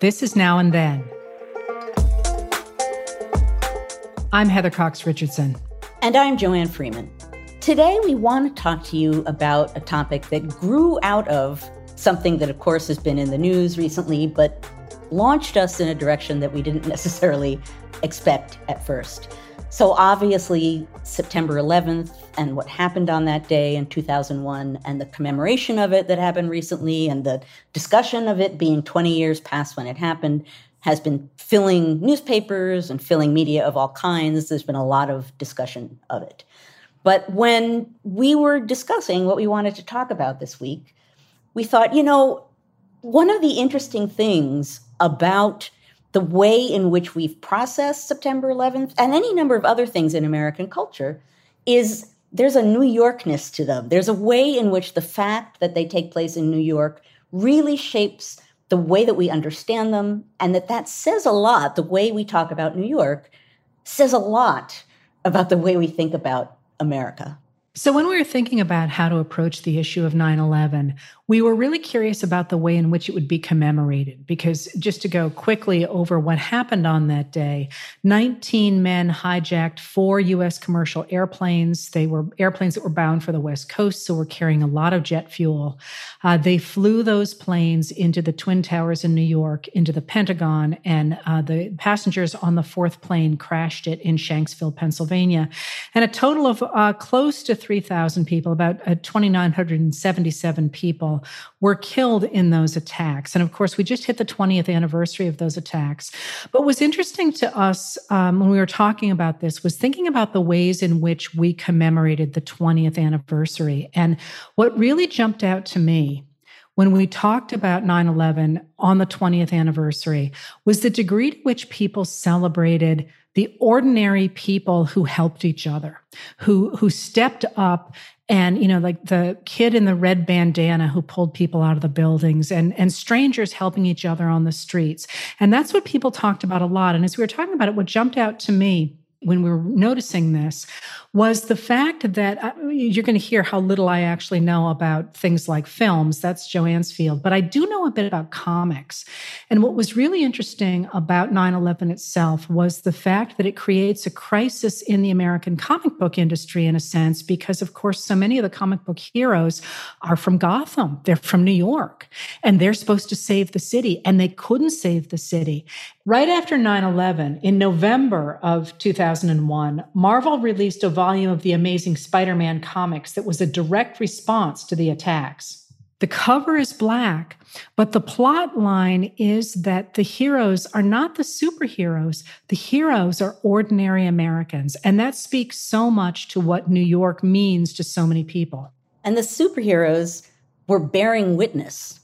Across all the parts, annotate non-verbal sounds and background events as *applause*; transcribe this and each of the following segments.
this is Now and Then. I'm Heather Cox Richardson. And I'm Joanne Freeman. Today, we want to talk to you about a topic that grew out of something that, of course, has been in the news recently, but launched us in a direction that we didn't *laughs* necessarily expect at first. So, obviously, September 11th and what happened on that day in 2001 and the commemoration of it that happened recently and the discussion of it being 20 years past when it happened has been filling newspapers and filling media of all kinds. There's been a lot of discussion of it. But when we were discussing what we wanted to talk about this week, we thought, you know, one of the interesting things about the way in which we've processed September 11th and any number of other things in American culture is there's a New Yorkness to them. There's a way in which the fact that they take place in New York really shapes the way that we understand them, and that that says a lot. The way we talk about New York says a lot about the way we think about America. So, when we were thinking about how to approach the issue of 9 11, we were really curious about the way in which it would be commemorated. Because just to go quickly over what happened on that day 19 men hijacked four U.S. commercial airplanes. They were airplanes that were bound for the West Coast, so were carrying a lot of jet fuel. Uh, they flew those planes into the Twin Towers in New York, into the Pentagon, and uh, the passengers on the fourth plane crashed it in Shanksville, Pennsylvania. And a total of uh, close to 3,000 people, about uh, 2,977 people, were killed in those attacks. And of course, we just hit the 20th anniversary of those attacks. But what was interesting to us um, when we were talking about this was thinking about the ways in which we commemorated the 20th anniversary. And what really jumped out to me when we talked about 9 11 on the 20th anniversary was the degree to which people celebrated the ordinary people who helped each other, who, who stepped up and you know like the kid in the red bandana who pulled people out of the buildings and and strangers helping each other on the streets. And that's what people talked about a lot. And as we were talking about it what jumped out to me when we were noticing this was the fact that uh, you're going to hear how little I actually know about things like films. That's Joanne's field. But I do know a bit about comics. And what was really interesting about 9 11 itself was the fact that it creates a crisis in the American comic book industry, in a sense, because, of course, so many of the comic book heroes are from Gotham, they're from New York, and they're supposed to save the city, and they couldn't save the city. Right after 9 11, in November of 2001, Marvel released a volume of the Amazing Spider Man comics that was a direct response to the attacks. The cover is black, but the plot line is that the heroes are not the superheroes. The heroes are ordinary Americans. And that speaks so much to what New York means to so many people. And the superheroes were bearing witness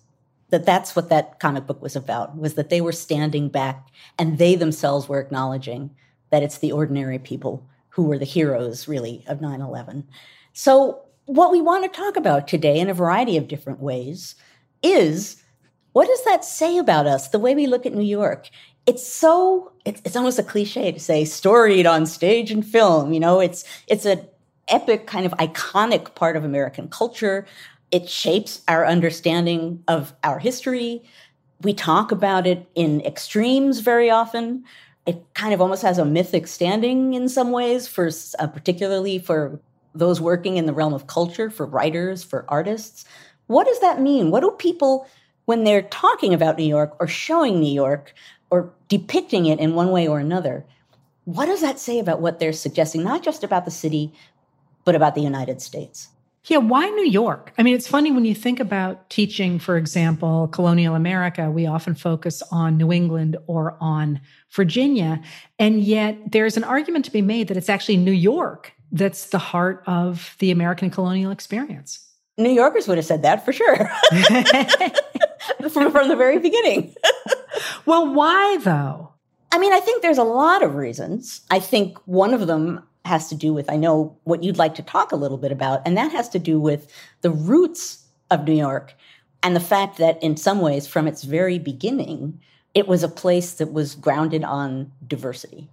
that that's what that comic book was about was that they were standing back and they themselves were acknowledging that it's the ordinary people who were the heroes, really, of 9 11. So, what we want to talk about today in a variety of different ways is what does that say about us, the way we look at New York? It's so, it's, it's almost a cliche to say storied on stage and film. You know, it's, it's a epic, kind of iconic part of American culture. It shapes our understanding of our history. We talk about it in extremes very often. It kind of almost has a mythic standing in some ways, for uh, particularly for those working in the realm of culture, for writers, for artists. What does that mean? What do people, when they're talking about New York or showing New York or depicting it in one way or another, what does that say about what they're suggesting, not just about the city, but about the United States? Yeah, why New York? I mean, it's funny when you think about teaching, for example, colonial America, we often focus on New England or on Virginia. And yet there's an argument to be made that it's actually New York that's the heart of the American colonial experience. New Yorkers would have said that for sure *laughs* from, from the very beginning. well, why though? I mean, I think there's a lot of reasons. I think one of them has to do with, I know what you'd like to talk a little bit about, and that has to do with the roots of New York and the fact that, in some ways, from its very beginning, it was a place that was grounded on diversity.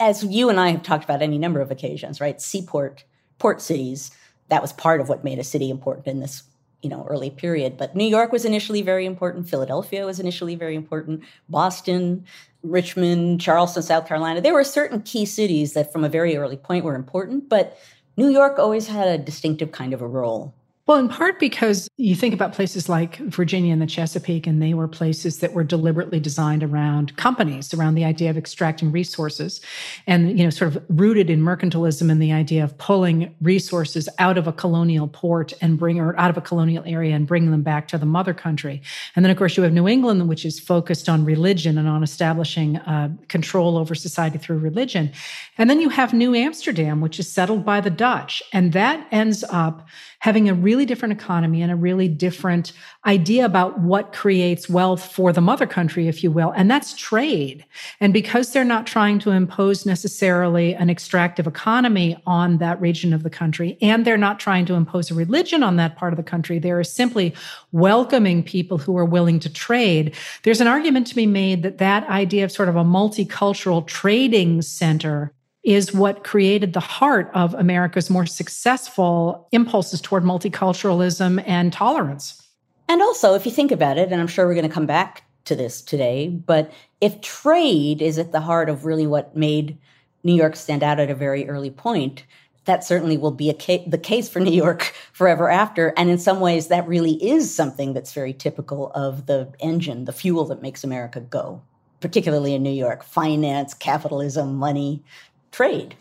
As you and I have talked about any number of occasions, right? Seaport, port cities, that was part of what made a city important in this you know early period but new york was initially very important philadelphia was initially very important boston Richmond, Charleston, South Carolina. There were certain key cities that from a very early point were important, but New York always had a distinctive kind of a role. Well, in part because you think about places like Virginia and the Chesapeake, and they were places that were deliberately designed around companies, around the idea of extracting resources, and you know, sort of rooted in mercantilism and the idea of pulling resources out of a colonial port and bring or out of a colonial area and bring them back to the mother country. And then, of course, you have New England, which is focused on religion and on establishing uh, control over society through religion. And then you have New Amsterdam, which is settled by the Dutch, and that ends up having a really different economy and a really different idea about what creates wealth for the mother country, if you will. And that's trade. And because they're not trying to impose necessarily an extractive economy on that region of the country, and they're not trying to impose a religion on that part of the country, they're simply welcoming people who are willing to trade. There's an argument to be made that that idea of sort of a multicultural trading center is what created the heart of America's more successful impulses toward multiculturalism and tolerance. And also, if you think about it, and I'm sure we're going to come back to this today, but if trade is at the heart of really what made New York stand out at a very early point, that certainly will be ca- the case for New York *laughs* forever after. And in some ways, that really is something that's very typical of the engine, the fuel that makes America go, particularly in New York finance, capitalism, money, trade.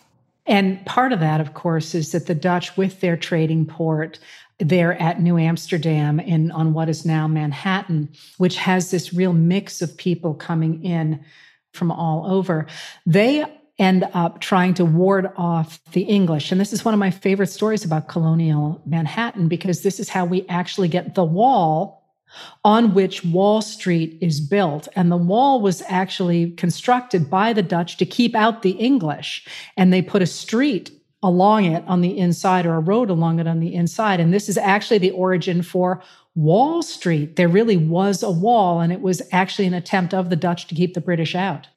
And part of that, of course, is that the Dutch, with their trading port, there at New Amsterdam in on what is now Manhattan, which has this real mix of people coming in from all over, they end up trying to ward off the English. And this is one of my favorite stories about colonial Manhattan because this is how we actually get the wall on which Wall Street is built. And the wall was actually constructed by the Dutch to keep out the English. And they put a street along it on the inside or a road along it on the inside. And this is actually the origin for Wall Street. There really was a wall, and it was actually an attempt of the Dutch to keep the British out.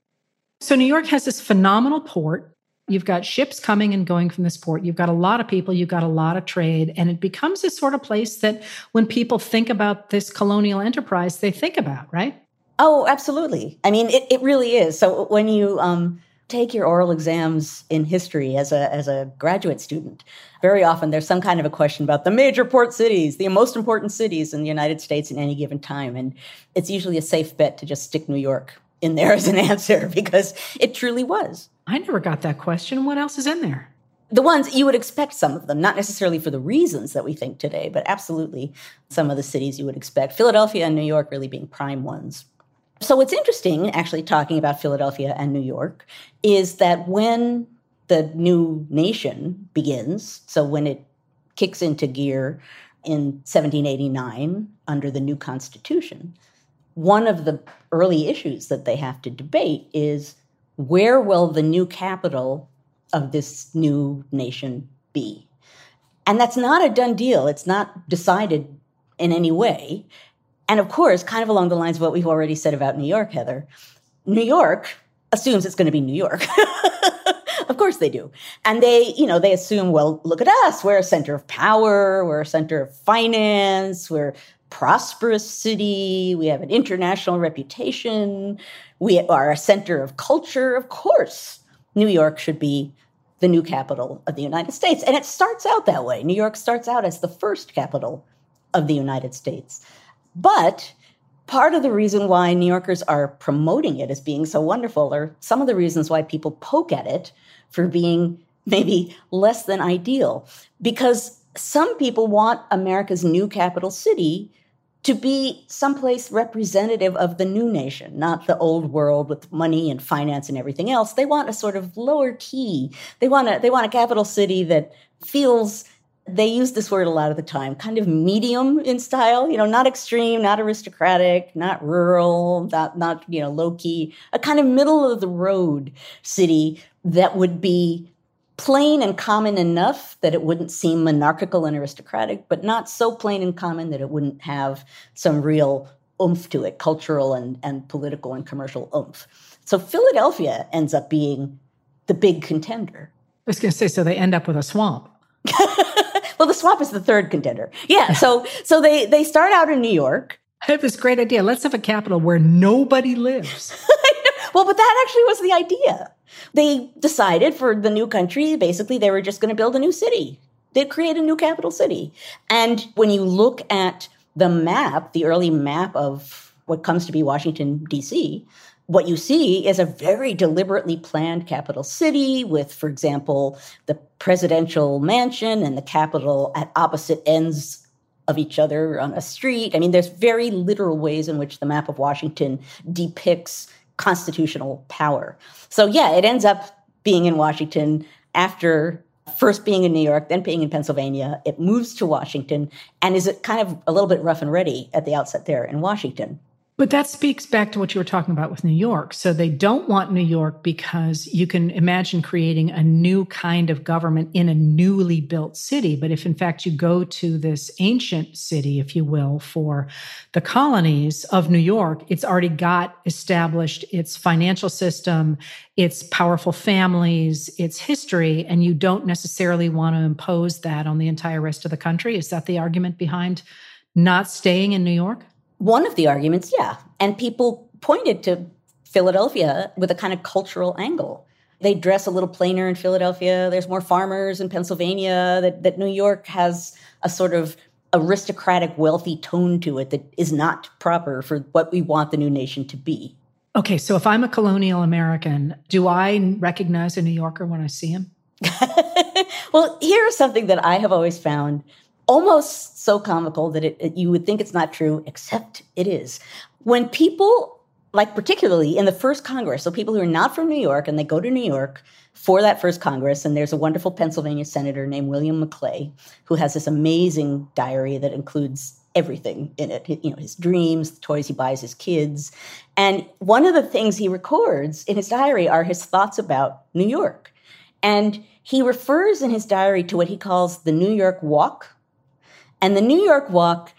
So New York has this phenomenal port You've got ships coming and going from this port. You've got a lot of people. You've got a lot of trade. And it becomes this sort of place that when people think about this colonial enterprise, they think about, right? Oh, absolutely. I mean, it, it really is. So when you um, take your oral exams in history as a, as a graduate student, very often there's some kind of a question about the major port cities, the most important cities in the United States in any given time. And it's usually a safe bet to just stick New York in there *laughs* as an answer because it truly was. I never got that question. What else is in there? The ones you would expect some of them, not necessarily for the reasons that we think today, but absolutely some of the cities you would expect. Philadelphia and New York really being prime ones. So, what's interesting, actually, talking about Philadelphia and New York, is that when the new nation begins, so when it kicks into gear in 1789 under the new Constitution, one of the early issues that they have to debate is where will the new capital of this new nation be? And that's not a done deal. It's not decided in any way. And of course, kind of along the lines of what we've already said about New York, Heather, New York assumes it's going to be New York. *laughs* Of course they do. And they, you know, they assume, well, look at us. We're a center of power. We're a center of finance. We're prosperous city. We have an international reputation. We are a center of culture. Of course, New York should be the new capital of the United States. And it starts out that way. New York starts out as the first capital of the United States. But part of the reason why New Yorkers are promoting it as being so wonderful, or some of the reasons why people poke at it for being maybe less than ideal, because some people want America's new capital city to be someplace representative of the new nation, not the old world with money and finance and everything else. They want a sort of lower key. They want a they want a capital city that feels they use this word a lot of the time, kind of medium in style, you know, not extreme, not aristocratic, not rural, not not, you know, low key, a kind of middle of the road city that would be plain and common enough that it wouldn't seem monarchical and aristocratic, but not so plain and common that it wouldn't have some real oomph to it, cultural and, and political and commercial oomph. So Philadelphia ends up being the big contender. I was going to say, so they end up with a swamp. *laughs* well, the swamp is the third contender. Yeah. So, *laughs* so they, they start out in New York. I have this great idea. Let's have a capital where nobody lives. *laughs* well, but that actually was the idea. They decided for the new country, basically, they were just going to build a new city. They'd create a new capital city. And when you look at the map, the early map of what comes to be Washington, D.C., what you see is a very deliberately planned capital city with, for example, the presidential mansion and the capitol at opposite ends of each other on a street. I mean, there's very literal ways in which the map of Washington depicts constitutional power. So, yeah, it ends up being in Washington after first being in New York, then being in Pennsylvania. It moves to Washington and is kind of a little bit rough and ready at the outset there in Washington. But that speaks back to what you were talking about with New York. So they don't want New York because you can imagine creating a new kind of government in a newly built city. But if in fact you go to this ancient city, if you will, for the colonies of New York, it's already got established its financial system, its powerful families, its history, and you don't necessarily want to impose that on the entire rest of the country. Is that the argument behind not staying in New York? One of the arguments, yeah. And people pointed to Philadelphia with a kind of cultural angle. They dress a little plainer in Philadelphia. There's more farmers in Pennsylvania. That, that New York has a sort of aristocratic, wealthy tone to it that is not proper for what we want the new nation to be. Okay, so if I'm a colonial American, do I recognize a New Yorker when I see him? *laughs* well, here's something that I have always found almost so comical that it, it, you would think it's not true, except it is. When people, like particularly in the first Congress, so people who are not from New York and they go to New York for that first Congress, and there's a wonderful Pennsylvania senator named William Maclay who has this amazing diary that includes everything in it you know his dreams the toys he buys his kids and one of the things he records in his diary are his thoughts about new york and he refers in his diary to what he calls the new york walk and the New York walk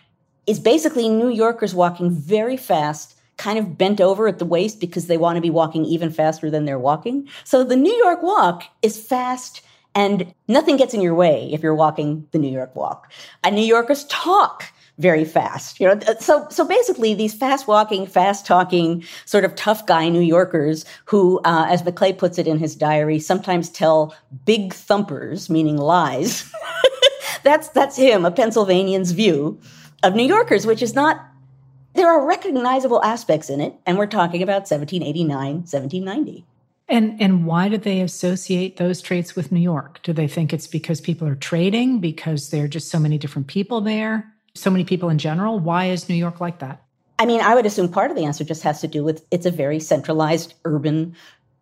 is basically New Yorkers walking very fast, kind of bent over at the waist because they want to be walking even faster than they're walking. So the New York walk is fast and nothing gets in your way if you're walking the New York walk. And New Yorkers talk very fast. You know, so so basically, these fast walking, fast talking, sort of tough guy New Yorkers who, uh, as Maclay puts it in his diary, sometimes tell big thumpers, meaning lies. *laughs* that's that's him, a Pennsylvanian's view of New Yorkers, which is not there are recognizable aspects in it, and we're talking about 1789, 1790. And and why do they associate those traits with New York? Do they think it's because people are trading, because there are just so many different people there, so many people in general? Why is New York like that? I mean, I would assume part of the answer just has to do with it's a very centralized urban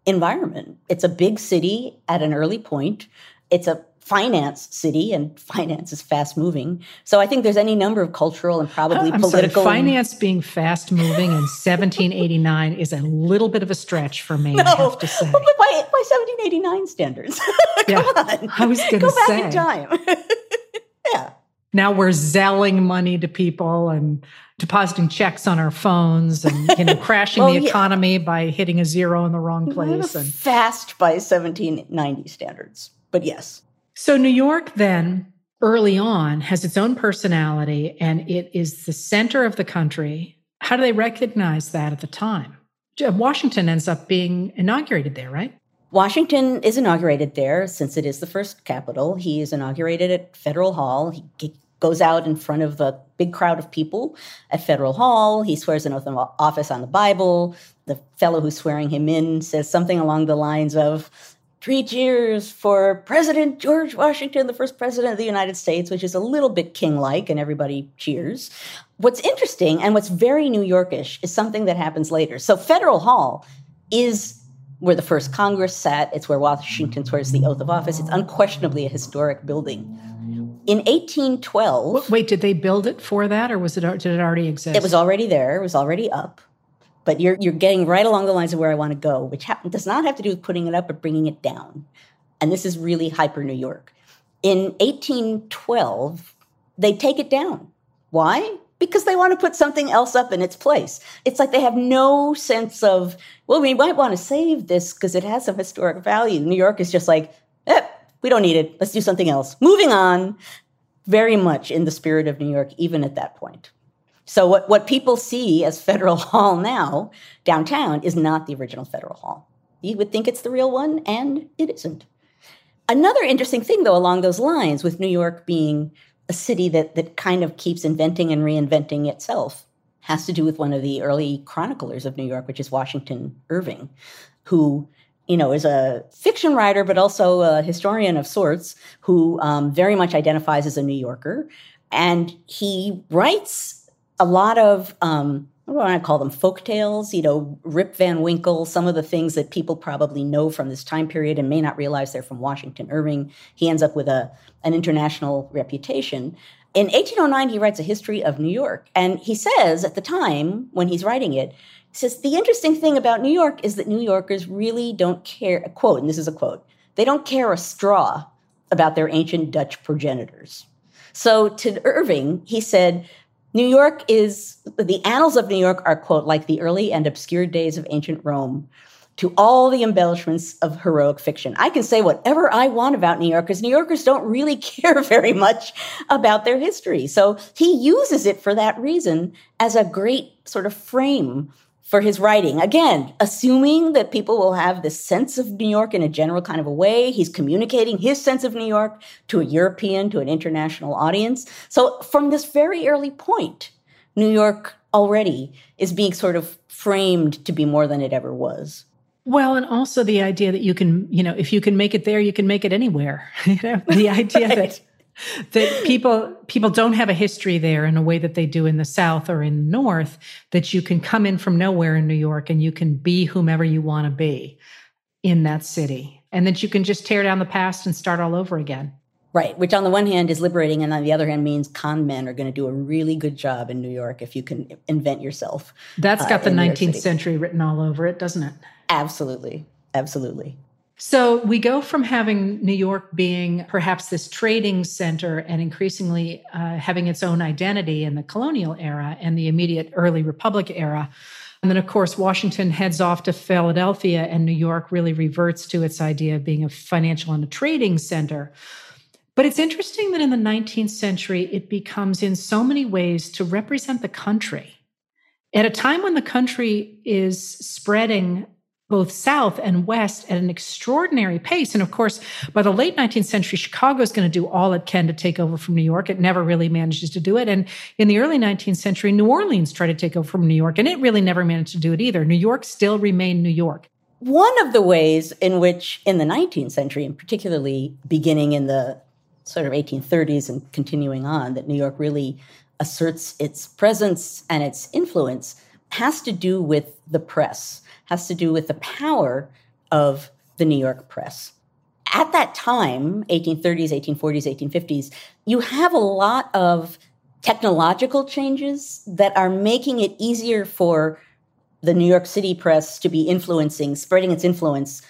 environment. It's a big city at an early point. It's a finance city and finance is fast moving. So I think there's any number of cultural and probably I'm political. Sorry, finance being fast moving in 1789 is a little bit of a stretch for me, no, I have to say. But by, by 1789 standards. *laughs* Come yeah, on. I was going to say. Go back in time. *laughs* yeah. Now we're zelling money to people and depositing checks on our phones and you know crashing well, the economy yeah. by hitting a zero in the wrong place and fast by 1790 standards. But yes. So New York then early on has its own personality and it is the center of the country. How do they recognize that at the time? Washington ends up being inaugurated there, right? Washington is inaugurated there since it is the first capital. He is inaugurated at Federal Hall. He goes out in front of a big crowd of people at Federal Hall. He swears an oath of office on the Bible. The fellow who's swearing him in says something along the lines of, Three cheers for President George Washington, the first president of the United States, which is a little bit king like, and everybody cheers. What's interesting and what's very New Yorkish is something that happens later. So, Federal Hall is where the first Congress sat, it's where Washington swears the oath of office. It's unquestionably a historic building. In 1812. Wait, did they build it for that or was it did it already exist? It was already there, it was already up but you're you're getting right along the lines of where I want to go, which ha- does not have to do with putting it up, but bringing it down. And this is really hyper New York. In 1812, they take it down. Why? Because they want to put something else up in its place. It's like they have no sense of, well, we might want to save this because it has some historic value. New York is just like, eh, we don't need it. Let's do something else. Moving on, very much in the spirit of New York, even at that point. So what, what people see as Federal *laughs* Hall now downtown is not the original Federal Hall. You would think it's the real one, and it isn't. Another interesting thing, though, along those lines, with New York being a city that, that kind of keeps inventing and reinventing itself, has to do with one of the early chroniclers of New York, which is Washington Irving, who you know, is a fiction writer, but also a historian of sorts who um, very much identifies as a New Yorker. And he writes a lot of um, what do I call them? Folk tales, you know, Rip Van Winkle, some of the things that people probably know from this time period and may not realize they're from Washington Irving. He ends up with a an international reputation. In 1809, he writes a history of New York. And he says at the time when he's writing it, he says, the interesting thing about New York is that New Yorkers really don't care, a quote, and this is a quote, they don't care a straw about their ancient Dutch progenitors. So to Irving, he said, New York is, the annals of New York are, quote, like the early and obscure days of ancient Rome to all the embellishments of heroic fiction. I can say whatever I want about New Yorkers. New Yorkers don't really *laughs* care very much about their history. So he uses it for that reason as a great sort of frame for his writing. Again, assuming that people will have this sense of New York in a general kind of a way. He's communicating his sense of New York to a European, to an international audience. So from this very early point, New York already is being sort of framed to be more than it ever was. Well, and also the idea that you can, you know, if you can make it there, you can make it anywhere. *laughs* you know, the idea *laughs* right. that that people people don't have a history there in a way that they do in the south or in the north that you can come in from nowhere in New York and you can be whomever you want to be in that city. And that you can just tear down the past and start all over again. Right which on the one hand is liberating and on the other hand means con men are going to do a really good job in New York if you can invent yourself that's got uh, the 19th century written all over it doesn't it? Absolutely absolutely so we go from having New York being perhaps this trading center and increasingly uh, having its own identity in the colonial era and the immediate early Republic era. And then, of course, Washington heads off to Philadelphia, and New York really reverts to its idea of being a financial and a trading center. But it's interesting that in the 19th century, it becomes in so many ways to represent the country. At a time when the country is spreading both south and west at an extraordinary pace. And of course, by the late 19th century, Chicago is going to do all it can to take over from New York. It never really manages to do it. And in the early 19th century, New Orleans tried to take over from New York, and it really never managed to do it either. New York still remained New York. One of the ways in which, in the 19th century, and particularly beginning in the sort of 1830s and continuing on, that New York really asserts its presence and its influence has to do with the press has to do with the power of the New York press. At that time, 1830s, 1840s, 1850s, you have a lot of technological changes that are making it easier for the New York City press to be influencing, spreading its influence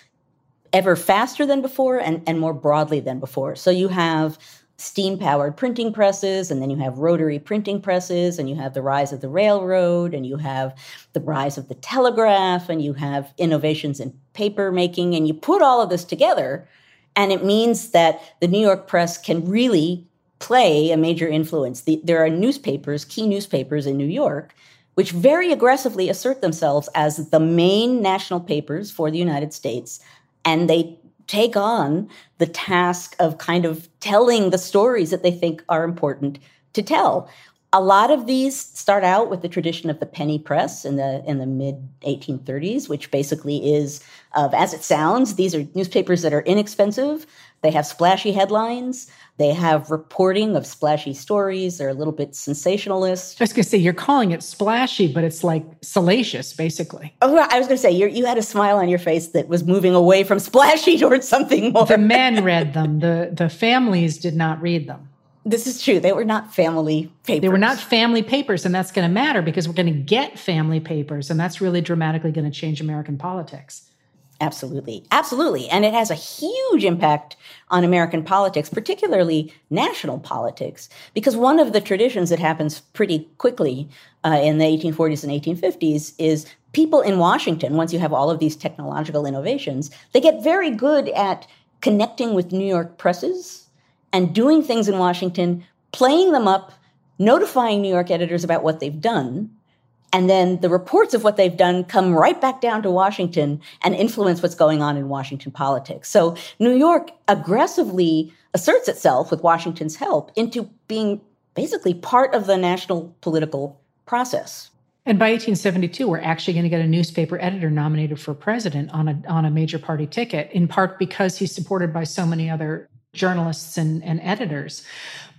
ever faster than before and, and more broadly than before. So you have steam powered printing presses, and then you have rotary printing presses, and you have the rise of the railroad, and you have the rise of the telegraph, and you have innovations in paper making, and you put all of this together, and it means that the New York press can really play a major influence. The, there are newspapers, key newspapers in New York, which very aggressively assert themselves as the main national papers for the United States. And they take on the task of kind of telling the stories that they think are important to tell. A lot of these start out with the tradition of the penny press in the in the mid 1830s, which basically is of as it sounds. These are newspapers that are inexpensive. They have splashy headlines. They have reporting of splashy stories. They're a little bit sensationalist. I was going to say, you're calling it splashy, but it's like salacious, basically. Oh, I was going to say, you had a smile on your face that was moving away from splashy *laughs* towards something more. The men read them, the, the families did not read them. This is true. They were not family papers. They were not family papers, and that's going to matter because we're going to get family papers, and that's really dramatically going to change American politics. Absolutely. Absolutely. And it has a huge impact on American politics, particularly national politics, because one of the traditions that happens pretty quickly uh, in the 1840s and 1850s is people in Washington, once you have all of these technological innovations, they get very good at connecting with New York presses and doing things in Washington, playing them up, notifying New York editors about what they've done and then the reports of what they've done come right back down to Washington and influence what's going on in Washington politics. So New York aggressively asserts itself with Washington's help into being basically part of the national political process. And by 1872, we're actually going to get a newspaper editor nominated for president on a on a major party ticket, in part because he's supported by so many other journalists and, and editors.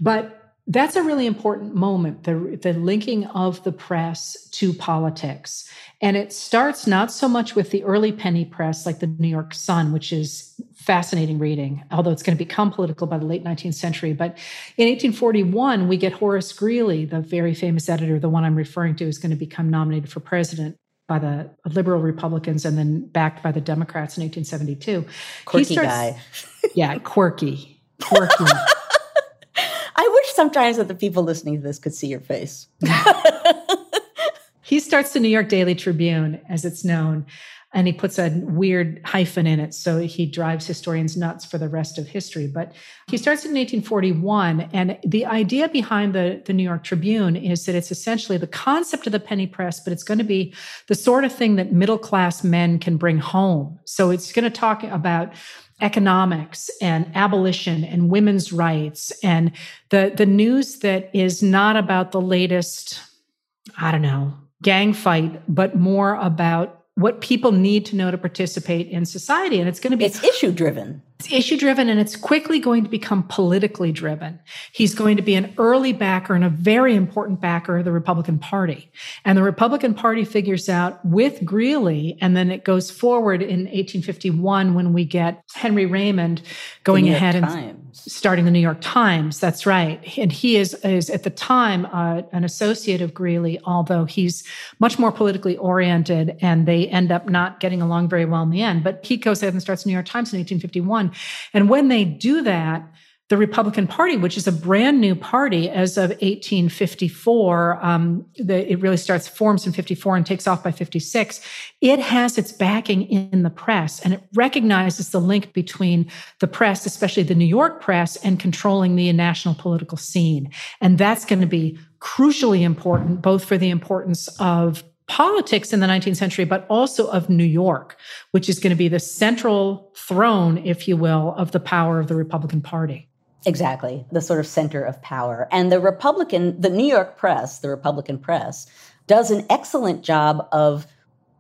But that's a really important moment the, the linking of the press to politics. And it starts not so much with the early penny press like the new york sun which is fascinating reading although it's going to become political by the late 19th century. But in 1841 we get horace greeley the very famous editor the one i'm referring to is going to become nominated for president by the liberal republicans and then backed by the democrats in 1872 quirky starts, guy. *laughs* Yeah quirky quirky sometimes that the people listening to this could see your face. *laughs* he starts the New York Daily Tribune, as it's known, and he puts a weird hyphen in it. So he drives historians nuts for the rest of history. But he starts in 1841. And the idea behind the, the New York Tribune is that it's essentially the concept of the penny press, but it's going to be the sort of thing that middle class men can bring home. So it's going to talk about economics and abolition and women's rights and the the news that is not about the latest i don't know gang fight but more about what people need to know to participate in society and it's going to be it's issue driven it's issue driven and it's quickly going to become politically driven. He's going to be an early backer and a very important backer of the Republican Party. And the Republican Party figures out with Greeley, and then it goes forward in 1851 when we get Henry Raymond going ahead and. Starting the New York Times. That's right. And he is, is at the time uh, an associate of Greeley, although he's much more politically oriented and they end up not getting along very well in the end. But he goes ahead and starts the New York Times in 1851. And when they do that, the Republican Party, which is a brand new party as of 1854, um, the, it really starts forms in 54 and takes off by 56. It has its backing in the press, and it recognizes the link between the press, especially the New York press, and controlling the national political scene. And that's going to be crucially important, both for the importance of politics in the 19th century, but also of New York, which is going to be the central throne, if you will, of the power of the Republican Party. Exactly, the sort of center of power. And the Republican, the New York press, the Republican press, does an excellent job of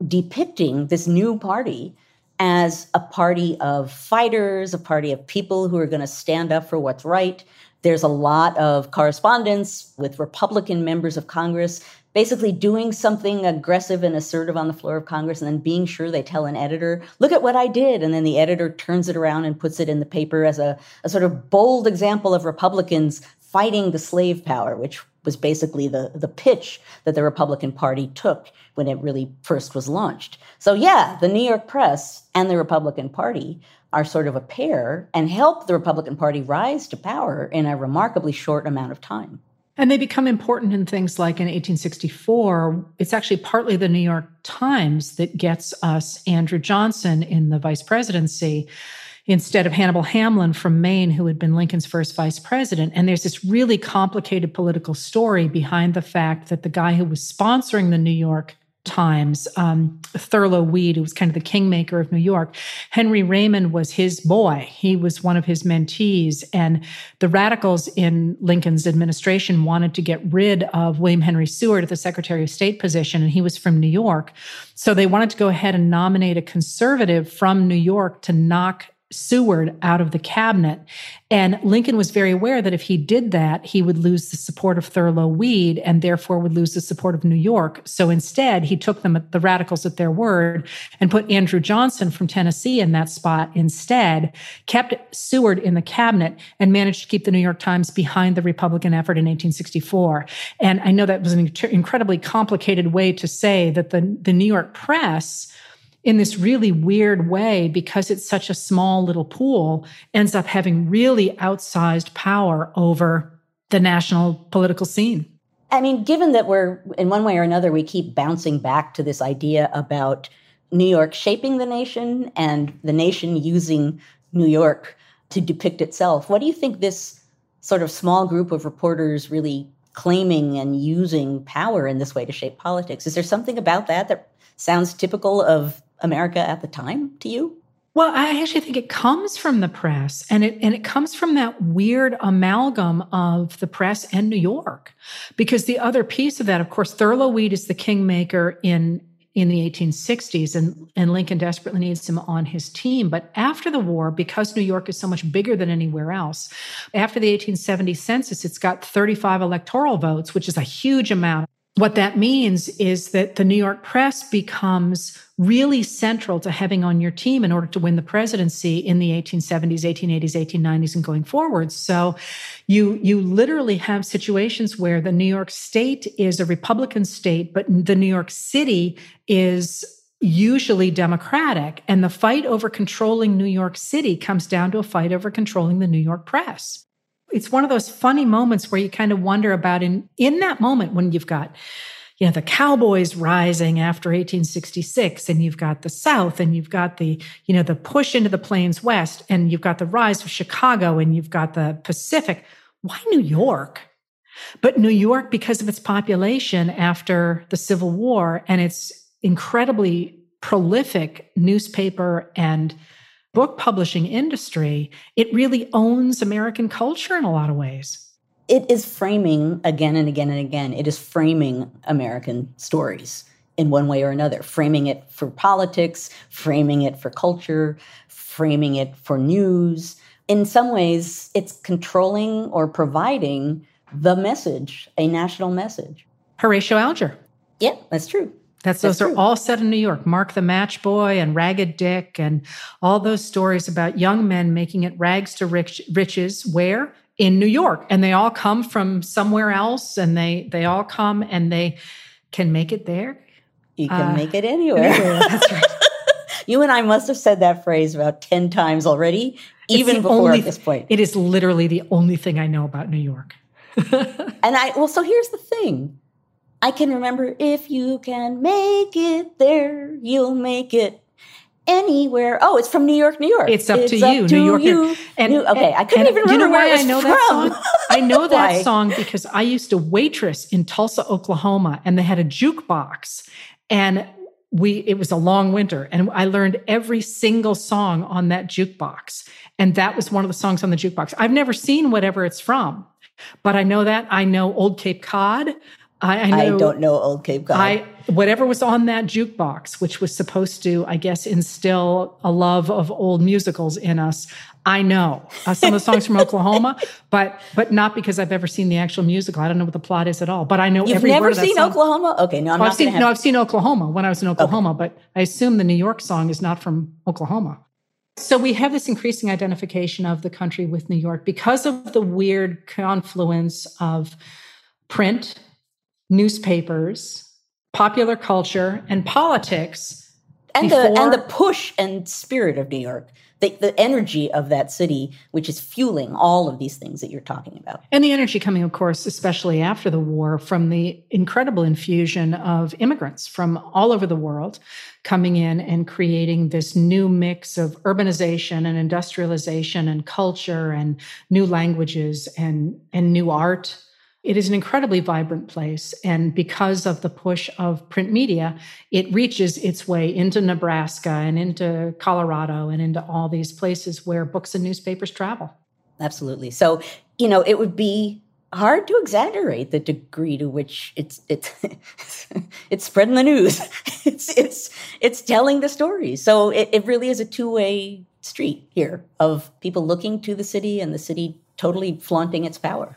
depicting this new party as a party of fighters, a party of people who are going to stand up for what's right. There's a lot of correspondence with Republican members of Congress basically doing something aggressive and assertive on the floor of Congress and then being sure they tell an editor, look at what I did. And then the editor turns it around and puts it in the paper as a, a sort of bold example of Republicans fighting the slave power, which was basically the, the pitch that the Republican Party took when it really first was launched. So, yeah, the New York press and the Republican Party are sort of a pair and help the Republican Party rise to power in a remarkably short amount of time. And they become important in things like in 1864, it's actually partly the New York Times that gets us Andrew Johnson in the vice presidency instead of Hannibal Hamlin from Maine, who had been Lincoln's first vice president. And there's this really complicated political story behind the fact that the guy who was sponsoring the New York times. Um, Thurlow Weed, who was kind of the kingmaker of New York, Henry Raymond was his boy. He was one of his mentees. And the radicals in Lincoln's administration wanted to get rid of William Henry Seward at the Secretary of State position, and he was from New York. So they wanted to go ahead and nominate a conservative from New York to knock Seward out of the cabinet. And Lincoln was very aware that if he did that, he would lose the support of Thurlow Weed and therefore would lose the support of New York. So instead, he took them, the radicals at their word, and put Andrew Johnson from Tennessee in that spot instead, kept Seward in the cabinet, and managed to keep the New York Times behind the Republican effort in 1864. And I know that was an incredibly complicated way to say that the, the New York press in this really weird way, because it's such a small little pool, ends up having really outsized power over the national political scene. I mean, given that we're in one way or another, we keep bouncing back to this idea about New York shaping the nation and the nation using New York to depict itself. What do you think this sort of small group of reporters really claiming and using power in this way to shape politics? Is there something about that that sounds typical of America at the time to you? Well, I actually think it comes from the press and it and it comes from that weird amalgam of the press and New York. Because the other piece of that, of course, Thurlow Weed is the kingmaker in in the 1860s and, and Lincoln desperately needs him on his team. But after the war, because New York is so much bigger than anywhere else, after the 1870 census, it's got 35 electoral votes, which is a huge amount what that means is that the New York press becomes really central to having on your team in order to win the presidency in the 1870s, 1880s, 1890s, and going forward. So you, you literally have situations where the New York state is a Republican state, but the New York City is usually Democratic. And the fight over controlling New York City comes down to a fight over controlling the New York press it's one of those funny moments where you kind of wonder about in in that moment when you've got you know the cowboys rising after 1866 and you've got the south and you've got the you know the push into the plains west and you've got the rise of chicago and you've got the pacific why new york but new york because of its population after the civil war and its incredibly prolific newspaper and book publishing industry, it really owns American culture in a lot of ways. It is framing again and again and again, it is framing American stories in one way or another, framing it for politics, framing it for culture, framing it for news. In some ways, it's controlling or providing the message, a national message. Horatio Alger. Yeah, that's true. That's, those are all set in New York. Mark the Match Boy and Ragged Dick and all those stories about young men making it rags to rich, riches. Where in New York, and they all come from somewhere else, and they they all come and they can make it there. You can uh, make it anywhere. anywhere. That's right. *laughs* you and I must have said that phrase about ten times already, even before only, at this point. It is literally the only thing I know about New York. *laughs* and I well, so here's the thing I can remember if you can make it there, you'll make it anywhere. Oh, it's from New York, New York. It's up it's to up you, to New York. You. And, New, okay, I couldn't even remember you know why I know from. *laughs* that song. I know that song because I used to waitress in Tulsa, Oklahoma, and they had a jukebox, and we it was a long winter, and I learned every single song on that jukebox, and that was one of the songs on the jukebox. I've never seen whatever it's from. But I know that. I know Old Cape Cod. I, I, know, I, don't know Old Cape Cod. I, whatever was on that jukebox, which was supposed to, I guess, instill a love of old musicals in us. I know uh, some of the songs from *laughs* Oklahoma, but but not because I've ever seen the actual musical. I don't know what the plot is at all. But I know You've every never word seen Oklahoma. Okay, no, I'm well, not. I've seen, have... No, I've seen Oklahoma when I was in Oklahoma, okay. but I assume the New York song is not from Oklahoma. So we have this increasing identification of the country with New York because of the weird confluence of print, newspapers, popular culture, and politics. And the and the push and spirit of New York the, the energy of that city, which is fueling all of these things that you're talking about. And the energy coming, of course, especially after the war, from the incredible infusion of immigrants from all over the world coming in and creating this new mix of urbanization and industrialization and culture and new languages and, and new art it is an incredibly vibrant place. And because of the push of print media, it reaches its way into Nebraska and into Colorado and into all these places where books and newspapers travel. Absolutely. So, you know, it would be hard to exaggerate the degree to which it's it's *laughs* it's spreading the news. *laughs* it's it's it's telling the story. So it, it really is a two-way street here of people looking to the city and the city totally flaunting its power.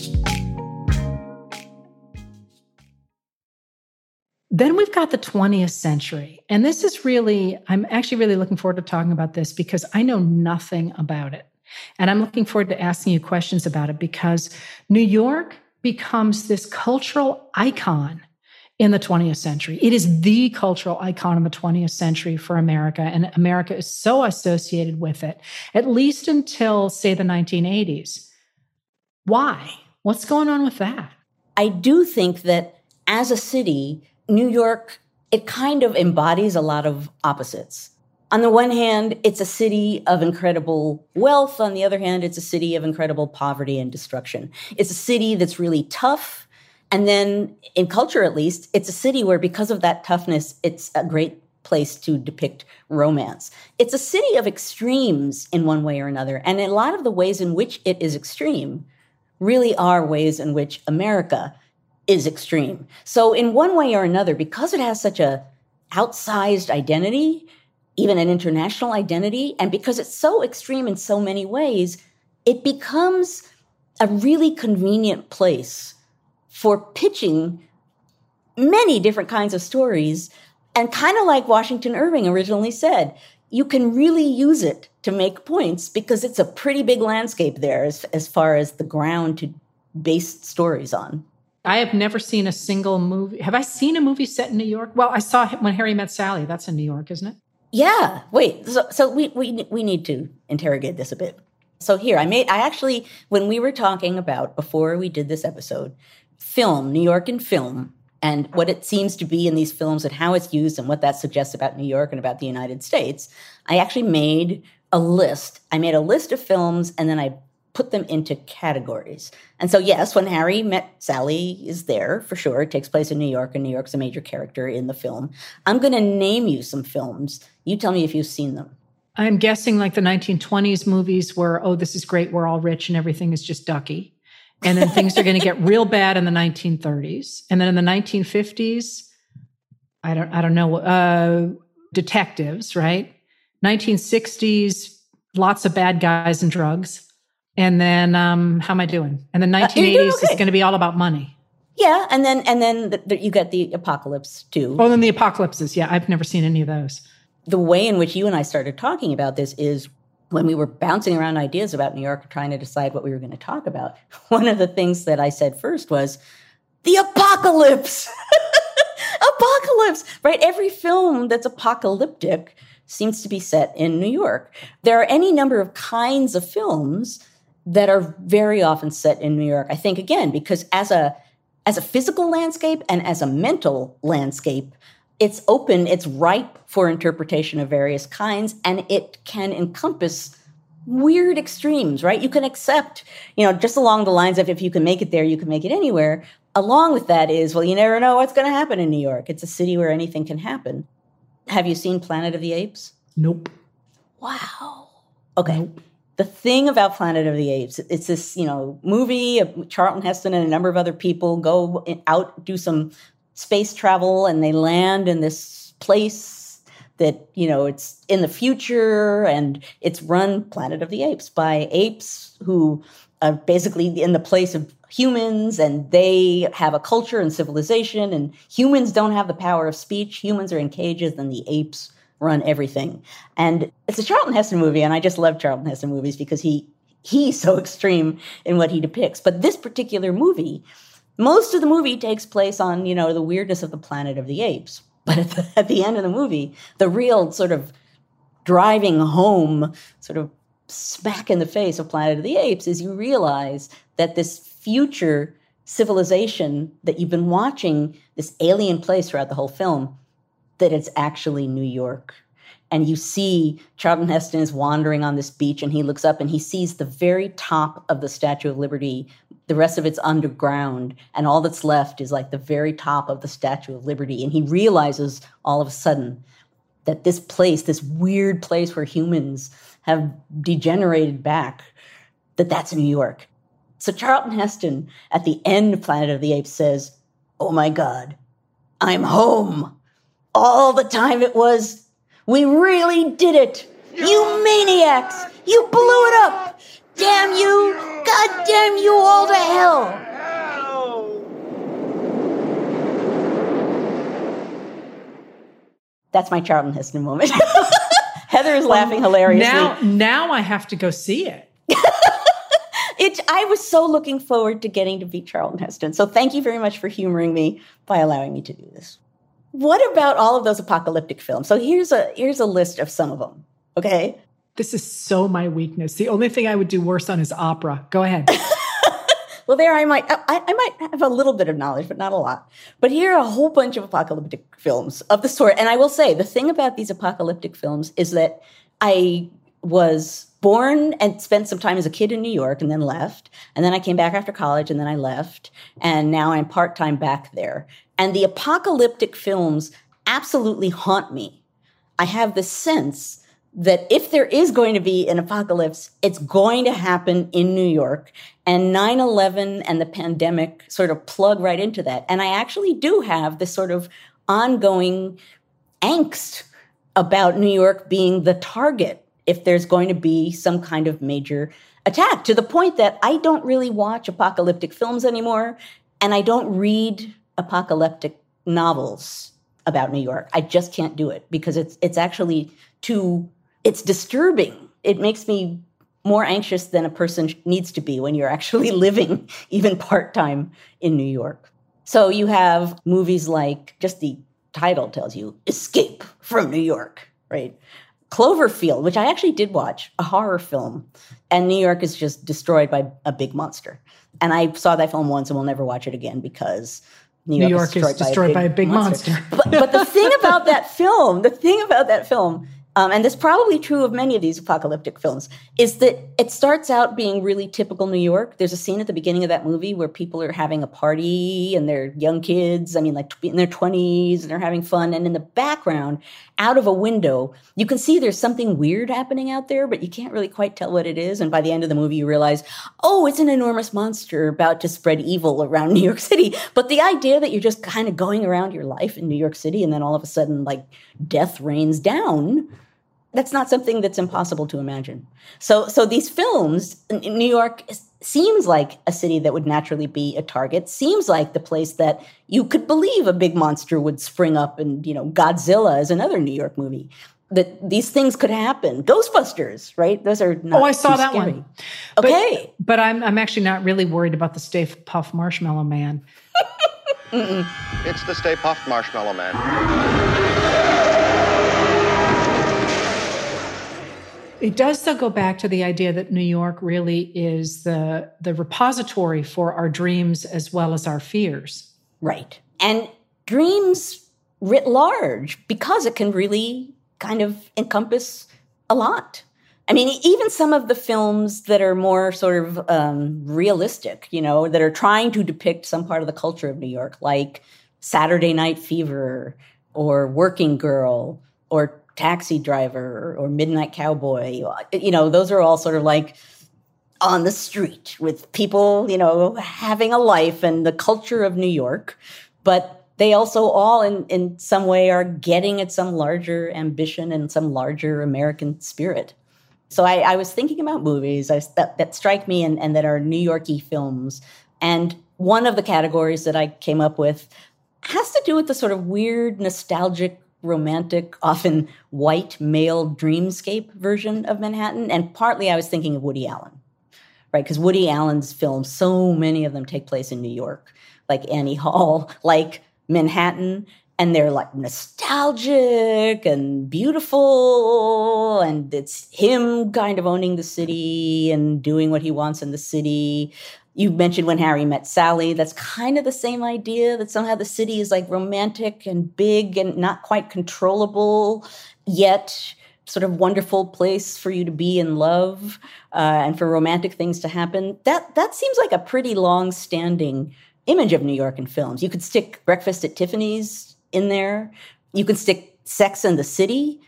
Then we've got the 20th century. And this is really, I'm actually really looking forward to talking about this because I know nothing about it. And I'm looking forward to asking you questions about it because New York becomes this cultural icon in the 20th century. It is the cultural icon of the 20th century for America, and America is so associated with it, at least until, say, the 1980s. Why? What's going on with that? I do think that as a city, New York, it kind of embodies a lot of opposites. On the one hand, it's a city of incredible wealth. On the other hand, it's a city of incredible poverty and destruction. It's a city that's really tough. And then, in culture at least, it's a city where, because of that toughness, it's a great place to depict romance. It's a city of extremes in one way or another. And a lot of the ways in which it is extreme really are ways in which America is extreme. So in one way or another, because it has such a outsized identity, even an international identity, and because it's so extreme in so many ways, it becomes a really convenient place for pitching many different kinds of stories. And kind of like Washington Irving originally said, you can really use it to make points because it's a pretty big landscape there as, as far as the ground to base stories on. I have never seen a single movie. Have I seen a movie set in New York? Well, I saw When Harry Met Sally. That's in New York, isn't it? Yeah. Wait. So, so we we we need to interrogate this a bit. So here, I made. I actually, when we were talking about before we did this episode, film, New York and film, and what it seems to be in these films and how it's used and what that suggests about New York and about the United States. I actually made a list. I made a list of films, and then I put them into categories. And so, yes, when Harry met Sally is there for sure. It takes place in New York, and New York's a major character in the film. I'm going to name you some films. You tell me if you've seen them. I'm guessing like the 1920s movies where, oh, this is great, we're all rich and everything is just ducky. And then things are going to get *laughs* real bad in the 1930s. And then in the 1950s, I don't, I don't know, uh, detectives, right? 1960s, lots of bad guys and drugs. And then, um, how am I doing? And the 1980s uh, okay. is going to be all about money. Yeah, and then and then the, the, you get the apocalypse too. Oh, then the apocalypses. Yeah, I've never seen any of those. The way in which you and I started talking about this is when we were bouncing around ideas about New York, trying to decide what we were going to talk about. *laughs* One of the things that I said first was the apocalypse. *laughs* apocalypse, right? Every film that's apocalyptic seems to be set in New York. There are any number of kinds of films that are very often set in New York. I think again because as a as a physical landscape and as a mental landscape, it's open, it's ripe for interpretation of various kinds and it can encompass weird extremes, right? You can accept, you know, just along the lines of if you can make it there, you can make it anywhere. Along with that is, well, you never know what's going to happen in New York. It's a city where anything can happen. Have you seen Planet of the Apes? Nope. Wow. Okay. Nope. The thing about Planet of the Apes, it's this, you know, movie. Charlton Heston and a number of other people go out, do some space travel, and they land in this place that, you know, it's in the future and it's run Planet of the Apes by apes who are basically in the place of humans and they have a culture and civilization and humans don't have the power of speech humans are in cages and the apes run everything. And it's a charlton heston movie and i just love charlton heston movies because he he's so *laughs* extreme in what he depicts. But this particular movie most of the movie takes place on you know the weirdness of the planet of the apes. *laughs* But at the, at the end of the movie the real sort of driving home sort of smack in the face of planet of the apes is you realize that this future civilization that you've been watching, this alien place throughout the whole film, that it's actually New York. And you see Charlton Heston is wandering on this beach and he looks up and he sees the very top of the Statue of Liberty. The rest of it's underground. And all that's left is like the very top of the Statue of Liberty. And he realizes all of a sudden that this place, this weird place where humans have degenerated back, that that's New York. So Charlton Heston at the end of Planet of the Apes says, Oh my God, I'm home. All the time it was, we really did it. You maniacs, you blew it up. Damn you, God damn you all to hell. That's my Charlton Heston moment. *laughs* Heather is laughing hilariously. Now, now I have to go see it. *laughs* it, I was so looking forward to getting to beat Charlton Heston. So thank you very much for humoring me by allowing me to do this. What about all of those apocalyptic films? So here's a here's a list of some of them. Okay. This is so my weakness. The only thing I would do worse on is opera. Go ahead. *laughs* well, there I might I, I, might have a little bit of knowledge, but not a lot. But here are a whole bunch of apocalyptic films of the sort. And I will say the thing about these apocalyptic films is that I was born and spent some time as a kid in New York and then left. And then I came back after college and then I left. And now I'm part time back there. And the apocalyptic films absolutely haunt me. I have the sense that if there is going to be an apocalypse, it's going to happen in New York. And 9 11 and the pandemic sort of plug right into that. And I actually do have this sort of ongoing angst about New York being the target if there's going to be some kind of major attack to the point that I don't really watch apocalyptic films anymore and I don't read apocalyptic novels about New York. I just can't do it because it's it's actually too it's disturbing. It makes me more anxious than a person needs to be when you're actually *laughs* living even part-time in New York. So you have movies like just the title tells you Escape from New York, right? Cloverfield, which I actually did watch, a horror film, and New York is just destroyed by a big monster. And I saw that film once and will never watch it again because New York, New York is destroyed, is destroyed by, a big, by a big monster. monster. *laughs* but, but the thing about that film, the thing about that film um, and that's probably true of many of these apocalyptic films, is that it starts out being really typical New York. There's a scene at the beginning of that movie where people are having a party and they're young kids, I mean, like in their 20s, and they're having fun. And in the background, out of a window, you can see there's something weird happening out there, but you can't really quite tell what it is. And by the end of the movie, you realize, oh, it's an enormous monster about to spread evil around *laughs* New York City. But the idea that you're just kind of going around your life in New York City and then all of a sudden, like, death rains down that's not something that's impossible to imagine. So, so these films, New York seems like a city that would naturally be a target. Seems like the place that you could believe a big monster would spring up, and you know, Godzilla is another New York movie. That these things could happen. Ghostbusters, right? Those are oh, I saw that scary. one. Okay, but, but, I'm I'm actually not really worried about the Stay Puft Marshmallow Man. *laughs* it's the Stay Puft Marshmallow Man. It does though go back to the idea that New York really is the the repository for our dreams as well as our fears. Right. And dreams writ large because it can really kind of encompass a lot. I mean, even some of the films that are more sort of um, realistic, you know, that are trying to depict some part of the culture of New York, like Saturday Night Fever or Working Girl or taxi driver or midnight cowboy you know those are all sort of like on the street with people you know having a life and the culture of new york. But they also all in in some way are getting at some larger ambition and some larger american spirit. So i, I was thinking about movies I, that, that strike me and, and that are new yorky films. And one of the categories that i came up with has to do with the sort of weird nostalgic romantic, often white male dreamscape version of Manhattan. And partly I was thinking of Woody Allen, right? Because Woody Allen's films, so many of them take place in New York, like Annie Hall, *laughs* like Manhattan. And they're like nostalgic and beautiful. And it's him kind of owning the city and doing what he wants in the city you mentioned when Harry met Sally. That's kind of the same idea that somehow the city is like romantic and big and not quite controllable, yet sort of wonderful place for you to be in love uh, and for romantic things to happen. That that seems like a pretty long standing image of New York in films. You could stick Breakfast at Tiffany's in there. You could stick Sex and the City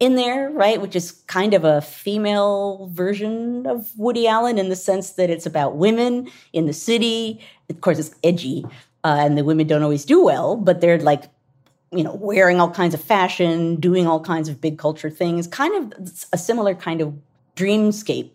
in there, right? Which is kind of a female version of Woody Allen in the sense that it's about women in the city. Of course, it's edgy, uh, and the women don't always do well, but they're like, you know, wearing all kinds of fashion, doing all kinds of big culture things, kind of a similar kind of dreamscape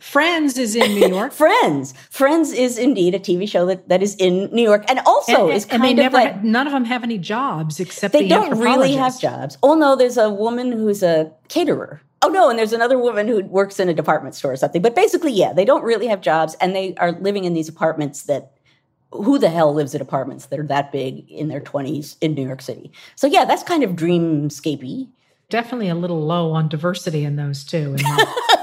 Friends is in New York. *laughs* Friends, Friends is indeed a TV show that, that is in New York, and also and, is kind and they of never like, none of them have any jobs except they the don't really have jobs. Oh no, there's a woman who's a caterer. Oh no, and there's another woman who works in a department store or something. But basically, yeah, they don't really have jobs, and they are living in these apartments that. Who the hell lives in apartments that are that big in their 20s in New York City? So yeah, that's kind of dreamscapey. Definitely a little low on diversity in those too. *laughs*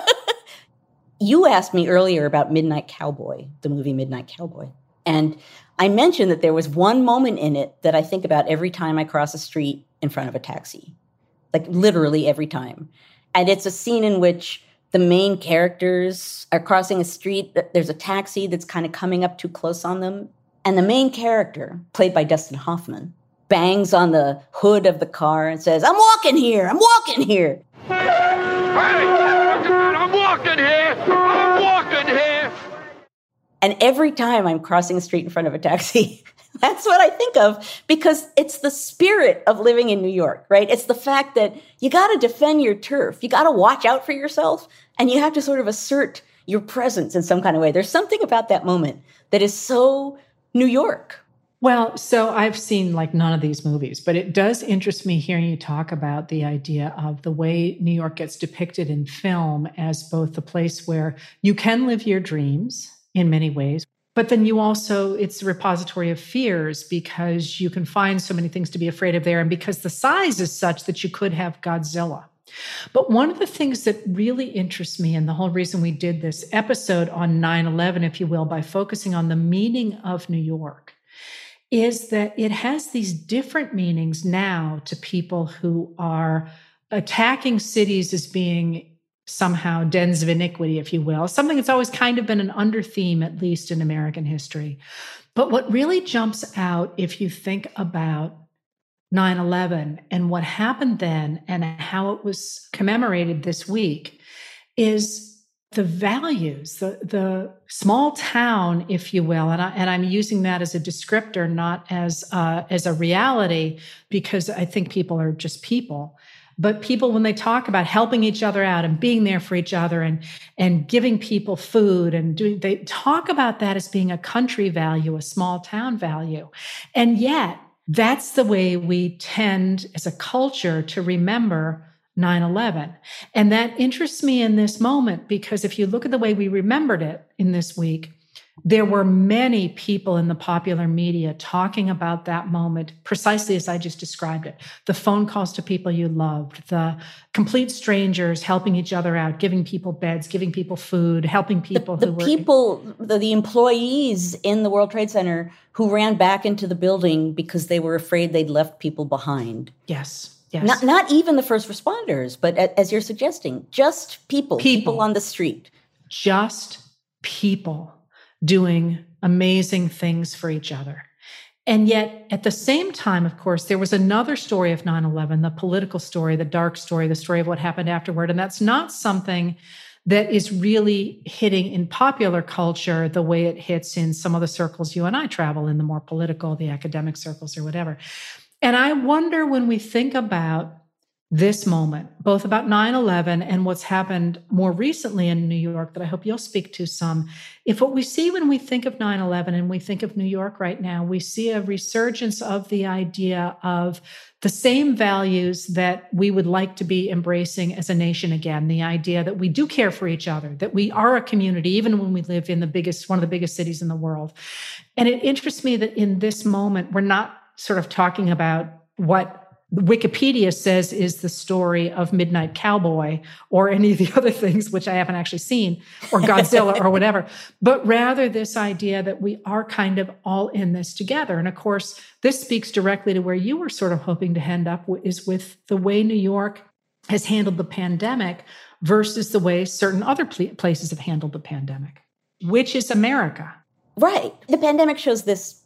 you asked me earlier about Midnight Cowboy, the movie Midnight Cowboy. And I mentioned that there was one moment in it that I think about every time I cross a street in front of a taxi, like literally every time. And it's a scene in which the main characters are crossing a street. There's a taxi that's kind of coming up too close on them. And the main character, played by Dustin Hoffman, bangs on the hood of the car and says, I'm walking here, I'm walking here. Hey! Walking here. I'm walking here. And every time I'm crossing the street in front of a taxi, *laughs* that's what I think of because it's the spirit of living in New York, right? It's the fact that you got to defend your turf. You got to watch out for yourself and you have to sort of assert your presence in some kind of way. There's something about that moment that is so New York. Well, so I've seen like none of these movies, but it does interest me hearing you talk about the idea of the way New York gets depicted in film as both the place where you can live your dreams in many ways, but then you also, it's a repository of fears because you can find so many things to be afraid of there. And because the size is such that you could have Godzilla. But one of the things that really interests me, and the whole reason we did this episode on 9 11, if you will, by focusing on the meaning of New York, is that it has these different meanings now to people who are attacking cities as being somehow dens of iniquity, if you will, something that's always kind of been an under theme, at least in American history. But what really jumps out, if you think about 9 11 and what happened then and how it was commemorated this week, is the values, the the small town, if you will, and I, and I'm using that as a descriptor, not as uh, as a reality, because I think people are just people. But people, when they talk about helping each other out and being there for each other and and giving people food and doing, they talk about that as being a country value, a small town value, and yet that's the way we tend as a culture to remember 9 11. And that interests me in this moment because if you look at the way we remembered it in this week, there were many people in the popular media talking about that moment precisely as I just described it. The phone calls to people you loved, the complete strangers helping each other out, giving people beds, giving people food, helping people the, the people, the, the employees in the World Trade Center who ran back into the building because they were afraid they'd left people behind. Yes. Yes. Not not even the first responders, but as you're suggesting, just people, people, people on the street. Just people doing amazing things for each other. And yet, at the same time, of course, there was another story of 9 11, the political story, the dark story, the story of what happened afterward. And that's not something that is really hitting in popular culture the way it hits in some of the circles you and I travel in, the more political, the academic circles, or whatever. And I wonder when we think about this moment, both about 9 11 and what's happened more recently in New York, that I hope you'll speak to some. If what we see when we think of 9 11 and we think of New York right now, we see a resurgence of the idea of the same values that we would like to be embracing as a nation again the idea that we do care for each other, that we are a community, even when we live in the biggest, one of the biggest cities in the world. And it interests me that in this moment, we're not sort of talking about what Wikipedia says is the story of Midnight Cowboy or any of the *laughs* other things, which I haven't actually seen, or Godzilla or whatever, but rather this idea that we are kind of all in this together. And of course, this speaks directly to where you were sort of hoping to end up is with the way New York has handled the pandemic versus the way certain other places have handled the pandemic, which is America. Right. The pandemic shows this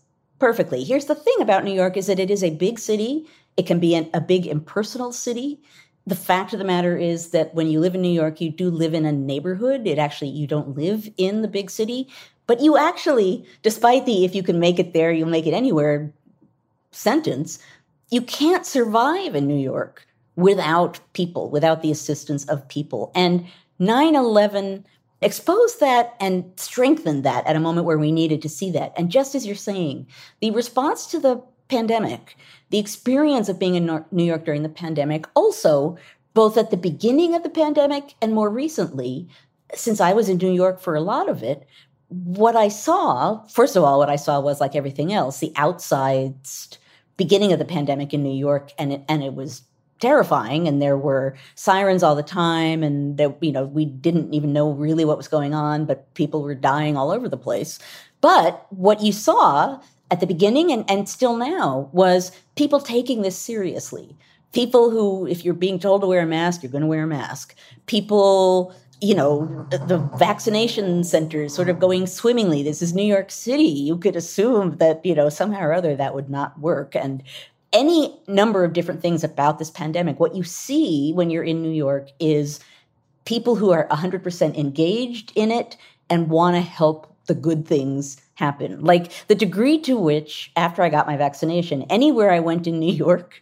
perfectly. Here's the thing about New York is that it is a big city. It can be an, a big impersonal city. The fact of the matter is that when you live in New York, you do live in a neighborhood. It actually, you don't live in the big city, but you actually, despite the if you can make it there, you'll make it anywhere sentence, you can't survive in New York without people, without the assistance of people. And 9 11 expose that and strengthen that at a moment where we needed to see that. And just as you're saying, the response to the pandemic, the experience of being in New York during the pandemic, also both at the beginning of the pandemic and more recently, since I was in New York for a lot of it, what I saw, first of all, what I saw was like everything else, the outside beginning of the pandemic in New York, and it, and it was terrifying and there were sirens all the time and that you know we didn't even know really what was going on but people were dying all over the place. But what you saw at the beginning and, and still now was people taking this seriously. People who if you're being told to wear a mask you're going to wear a mask. People you know the vaccination centers sort of going swimmingly. This is new york city. You could assume that you know somehow or other that would not work and any number of different things about this pandemic. What you see when you're in New York is people who are 100% engaged in it and want to help the good things happen. Like the degree to which, after I got my vaccination, anywhere I went in New York,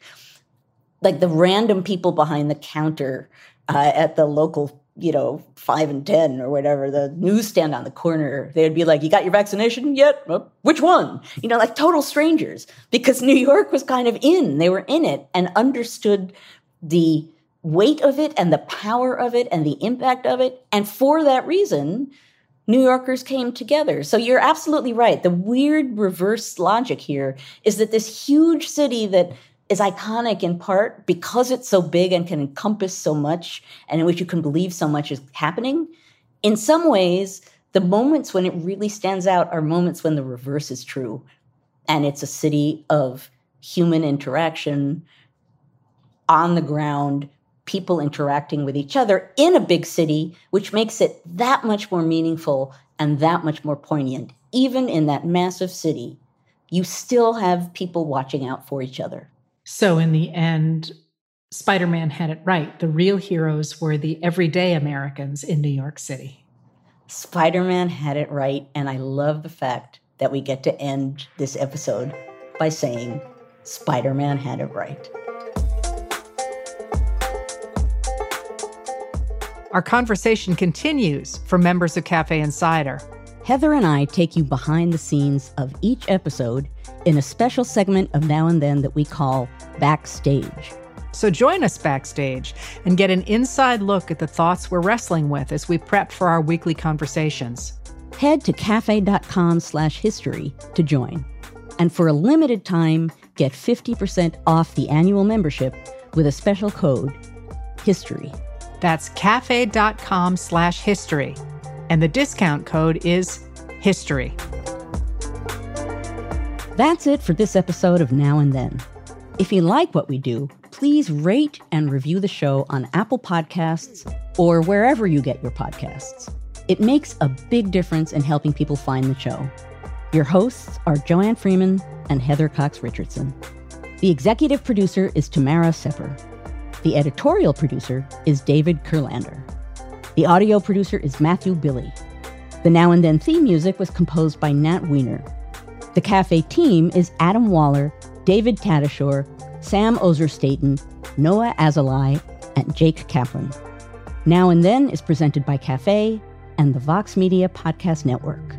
like the random people behind the counter uh, at the local you know, five and 10 or whatever, the newsstand on the corner, they'd be like, You got your vaccination yet? which one? You know, like total strangers because New York was kind of in, they were in it and understood the weight of it and the power of it and the impact of it. And for that reason, New Yorkers came together. So you're absolutely right. The weird reverse logic here is that this huge city that is iconic in part because it's so big and can encompass so much and in which you can believe so much is happening. In some ways, the moments when it really stands out are moments when the reverse is true. And it's a city of human interaction on the ground, people interacting with each other in a big city, which makes it that much more meaningful and that much more poignant. Even in that massive city, you still have people watching out for each other. So, in the end, Spider Man had it right. The real heroes were the everyday Americans in New York City. Spider Man had it right. And I love the fact that we get to end this episode by saying Spider Man had it right. Our conversation continues for members of Cafe Insider. Heather and I take you behind the scenes of each episode in a special segment of Now and Then that we call Backstage. So join us backstage and get an inside look at the thoughts we're wrestling with as we prep for our weekly conversations. Head to cafe.com slash history to join. And for a limited time, get 50% off the annual membership with a special code, HISTORY. That's cafe.com slash history. And the discount code is HISTORY. That's it for this episode of Now and Then. If you like what we do, please rate and review the show on Apple Podcasts or wherever you get your podcasts. It makes a big difference in helping people find the show. Your hosts are Joanne Freeman and Heather Cox Richardson. The executive producer is Tamara Sepper. The editorial producer is David Kurlander. The audio producer is Matthew Billy. The Now and Then theme music was composed by Nat Weiner. The cafe team is Adam Waller, David Tatasciore, Sam Ozer-Staton, Noah Azalai, and Jake Kaplan. Now and Then is presented by Cafe and the Vox Media Podcast Network.